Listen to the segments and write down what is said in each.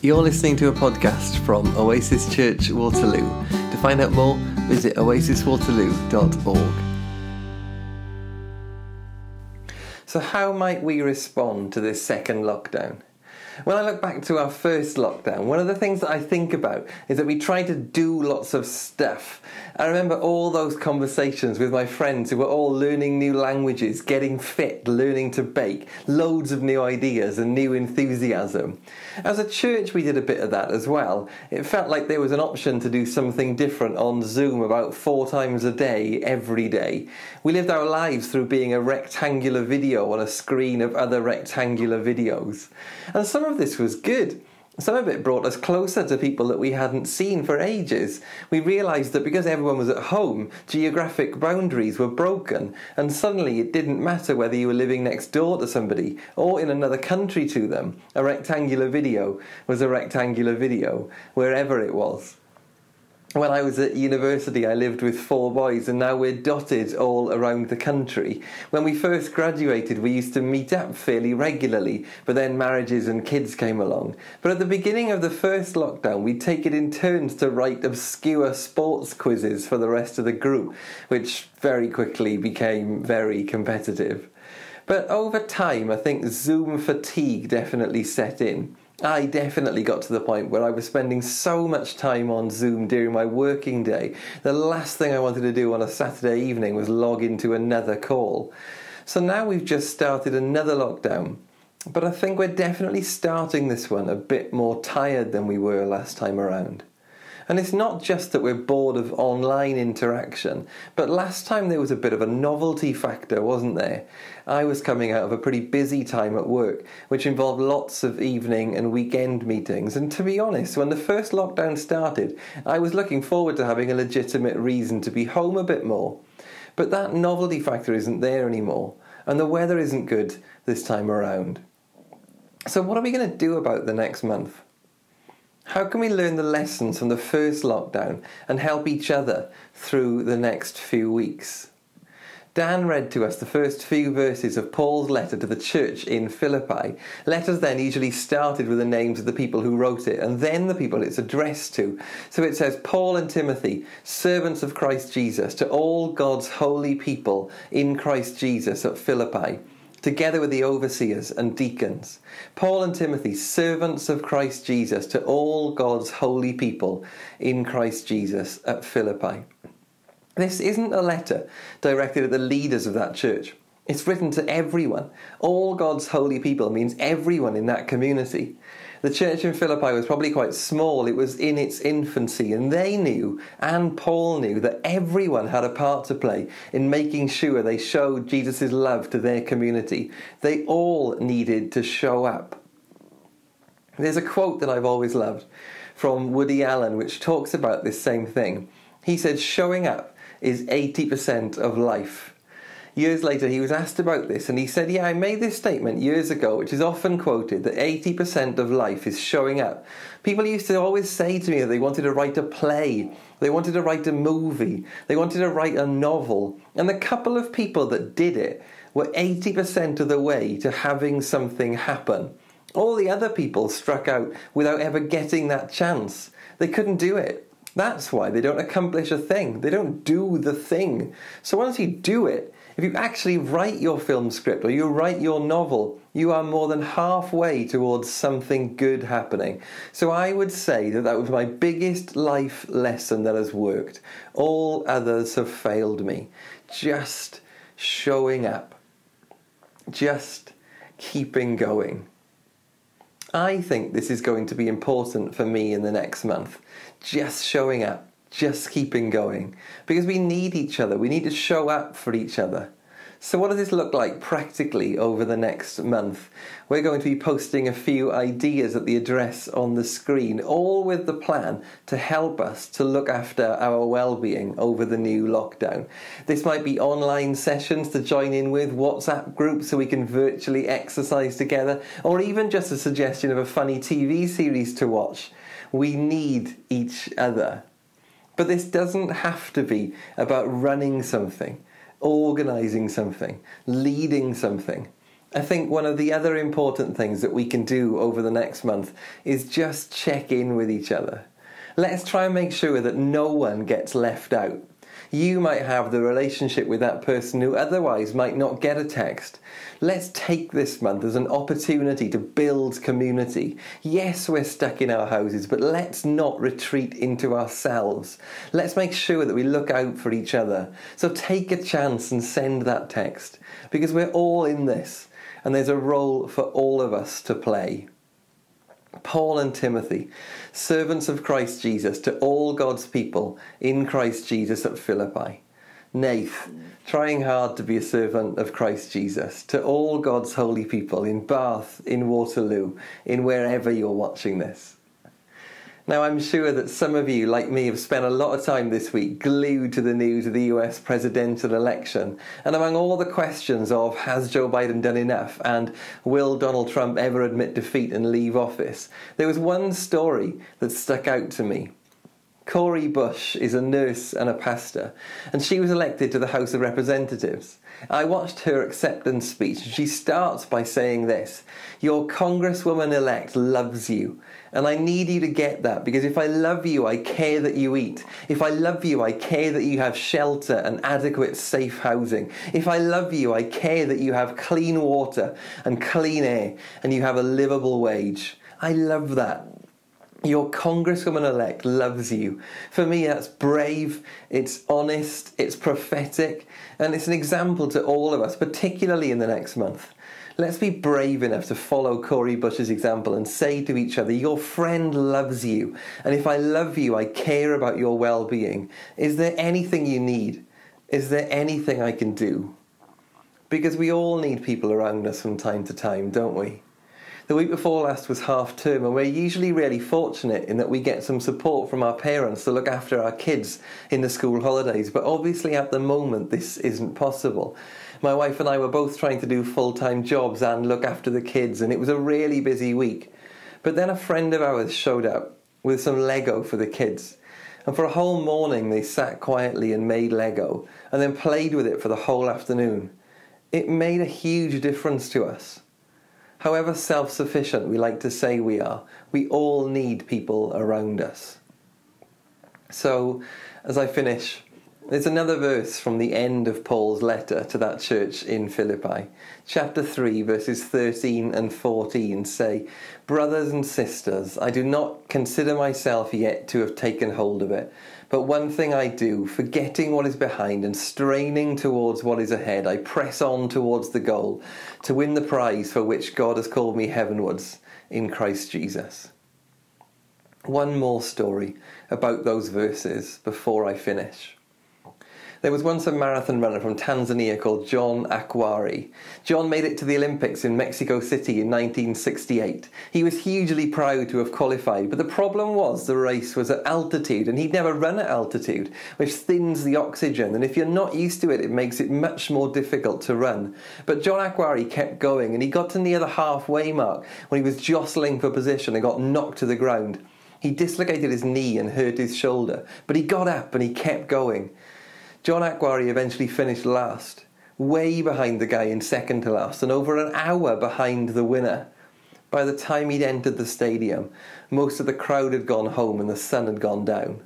You're listening to a podcast from Oasis Church Waterloo. To find out more, visit oasiswaterloo.org. So, how might we respond to this second lockdown? When I look back to our first lockdown, one of the things that I think about is that we tried to do lots of stuff. I remember all those conversations with my friends who were all learning new languages, getting fit, learning to bake, loads of new ideas and new enthusiasm. As a church, we did a bit of that as well. It felt like there was an option to do something different on Zoom about four times a day, every day. We lived our lives through being a rectangular video on a screen of other rectangular videos. And some of this was good. Some of it brought us closer to people that we hadn't seen for ages. We realised that because everyone was at home, geographic boundaries were broken, and suddenly it didn't matter whether you were living next door to somebody or in another country to them. A rectangular video was a rectangular video, wherever it was when I was at university, I lived with four boys, and now we're dotted all around the country. When we first graduated, we used to meet up fairly regularly, but then marriages and kids came along. But at the beginning of the first lockdown, we'd take it in turns to write obscure sports quizzes for the rest of the group, which very quickly became very competitive. But over time, I think Zoom fatigue definitely set in. I definitely got to the point where I was spending so much time on Zoom during my working day. The last thing I wanted to do on a Saturday evening was log into another call. So now we've just started another lockdown. But I think we're definitely starting this one a bit more tired than we were last time around. And it's not just that we're bored of online interaction, but last time there was a bit of a novelty factor, wasn't there? I was coming out of a pretty busy time at work, which involved lots of evening and weekend meetings. And to be honest, when the first lockdown started, I was looking forward to having a legitimate reason to be home a bit more. But that novelty factor isn't there anymore, and the weather isn't good this time around. So, what are we going to do about the next month? How can we learn the lessons from the first lockdown and help each other through the next few weeks? Dan read to us the first few verses of Paul's letter to the church in Philippi. Letters then usually started with the names of the people who wrote it and then the people it's addressed to. So it says, Paul and Timothy, servants of Christ Jesus, to all God's holy people in Christ Jesus at Philippi together with the overseers and deacons. Paul and Timothy, servants of Christ Jesus, to all God's holy people in Christ Jesus at Philippi. This isn't a letter directed at the leaders of that church. It's written to everyone. All God's holy people means everyone in that community. The church in Philippi was probably quite small, it was in its infancy, and they knew, and Paul knew, that everyone had a part to play in making sure they showed Jesus' love to their community. They all needed to show up. There's a quote that I've always loved from Woody Allen which talks about this same thing. He said, Showing up is 80% of life years later, he was asked about this, and he said, Yeah, I made this statement years ago, which is often quoted that 80% of life is showing up. People used to always say to me that they wanted to write a play, they wanted to write a movie, they wanted to write a novel, and the couple of people that did it were 80% of the way to having something happen. All the other people struck out without ever getting that chance. They couldn't do it. That's why they don't accomplish a thing. They don't do the thing. So once you do it, if you actually write your film script or you write your novel, you are more than halfway towards something good happening. So I would say that that was my biggest life lesson that has worked. All others have failed me. Just showing up, just keeping going. I think this is going to be important for me in the next month. Just showing up just keeping going because we need each other. We need to show up for each other. So, what does this look like practically over the next month? We're going to be posting a few ideas at the address on the screen, all with the plan to help us to look after our well-being over the new lockdown. This might be online sessions to join in with, WhatsApp groups so we can virtually exercise together, or even just a suggestion of a funny TV series to watch. We need each other. But this doesn't have to be about running something, organizing something, leading something. I think one of the other important things that we can do over the next month is just check in with each other. Let's try and make sure that no one gets left out. You might have the relationship with that person who otherwise might not get a text. Let's take this month as an opportunity to build community. Yes, we're stuck in our houses, but let's not retreat into ourselves. Let's make sure that we look out for each other. So take a chance and send that text because we're all in this and there's a role for all of us to play. Paul and Timothy, servants of Christ Jesus, to all God's people in Christ Jesus at Philippi. Nath, trying hard to be a servant of Christ Jesus, to all God's holy people in Bath, in Waterloo, in wherever you're watching this. Now, I'm sure that some of you, like me, have spent a lot of time this week glued to the news of the US presidential election. And among all the questions of has Joe Biden done enough and will Donald Trump ever admit defeat and leave office, there was one story that stuck out to me. Cori Bush is a nurse and a pastor, and she was elected to the House of Representatives. I watched her acceptance speech, and she starts by saying this Your Congresswoman elect loves you. And I need you to get that because if I love you, I care that you eat. If I love you, I care that you have shelter and adequate safe housing. If I love you, I care that you have clean water and clean air and you have a livable wage. I love that. Your Congresswoman elect loves you. For me, that's brave, it's honest, it's prophetic, and it's an example to all of us, particularly in the next month. Let's be brave enough to follow Cori Bush's example and say to each other, Your friend loves you, and if I love you, I care about your well being. Is there anything you need? Is there anything I can do? Because we all need people around us from time to time, don't we? The week before last was half term, and we're usually really fortunate in that we get some support from our parents to look after our kids in the school holidays. But obviously, at the moment, this isn't possible. My wife and I were both trying to do full time jobs and look after the kids, and it was a really busy week. But then a friend of ours showed up with some Lego for the kids. And for a whole morning, they sat quietly and made Lego and then played with it for the whole afternoon. It made a huge difference to us. However self sufficient we like to say we are, we all need people around us. So, as I finish, there's another verse from the end of Paul's letter to that church in Philippi. Chapter 3, verses 13 and 14 say, Brothers and sisters, I do not consider myself yet to have taken hold of it. But one thing I do, forgetting what is behind and straining towards what is ahead, I press on towards the goal to win the prize for which God has called me heavenwards in Christ Jesus. One more story about those verses before I finish. There was once a marathon runner from Tanzania called John Akhwari. John made it to the Olympics in Mexico City in 1968. He was hugely proud to have qualified, but the problem was the race was at altitude and he'd never run at altitude, which thins the oxygen, and if you're not used to it, it makes it much more difficult to run. But John Akhwari kept going and he got to near the halfway mark when he was jostling for position and got knocked to the ground. He dislocated his knee and hurt his shoulder, but he got up and he kept going. John Akhwari eventually finished last, way behind the guy in second to last, and over an hour behind the winner. By the time he'd entered the stadium, most of the crowd had gone home and the sun had gone down.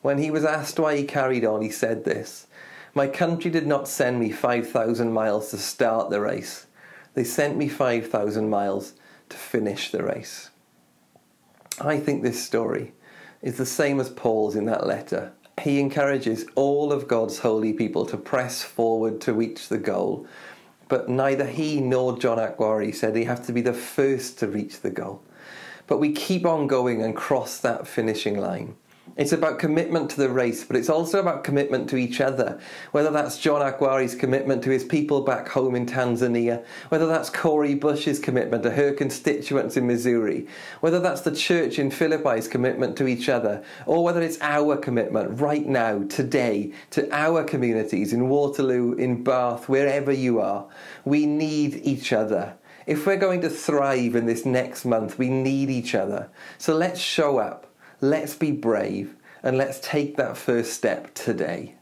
When he was asked why he carried on, he said this My country did not send me 5,000 miles to start the race, they sent me 5,000 miles to finish the race. I think this story is the same as Paul's in that letter he encourages all of God's holy people to press forward to reach the goal. But neither he nor John Akhwari said he have to be the first to reach the goal. But we keep on going and cross that finishing line. It's about commitment to the race, but it's also about commitment to each other. Whether that's John Akhwari's commitment to his people back home in Tanzania, whether that's Cori Bush's commitment to her constituents in Missouri, whether that's the church in Philippi's commitment to each other, or whether it's our commitment right now, today, to our communities in Waterloo, in Bath, wherever you are. We need each other. If we're going to thrive in this next month, we need each other. So let's show up let's be brave and let's take that first step today.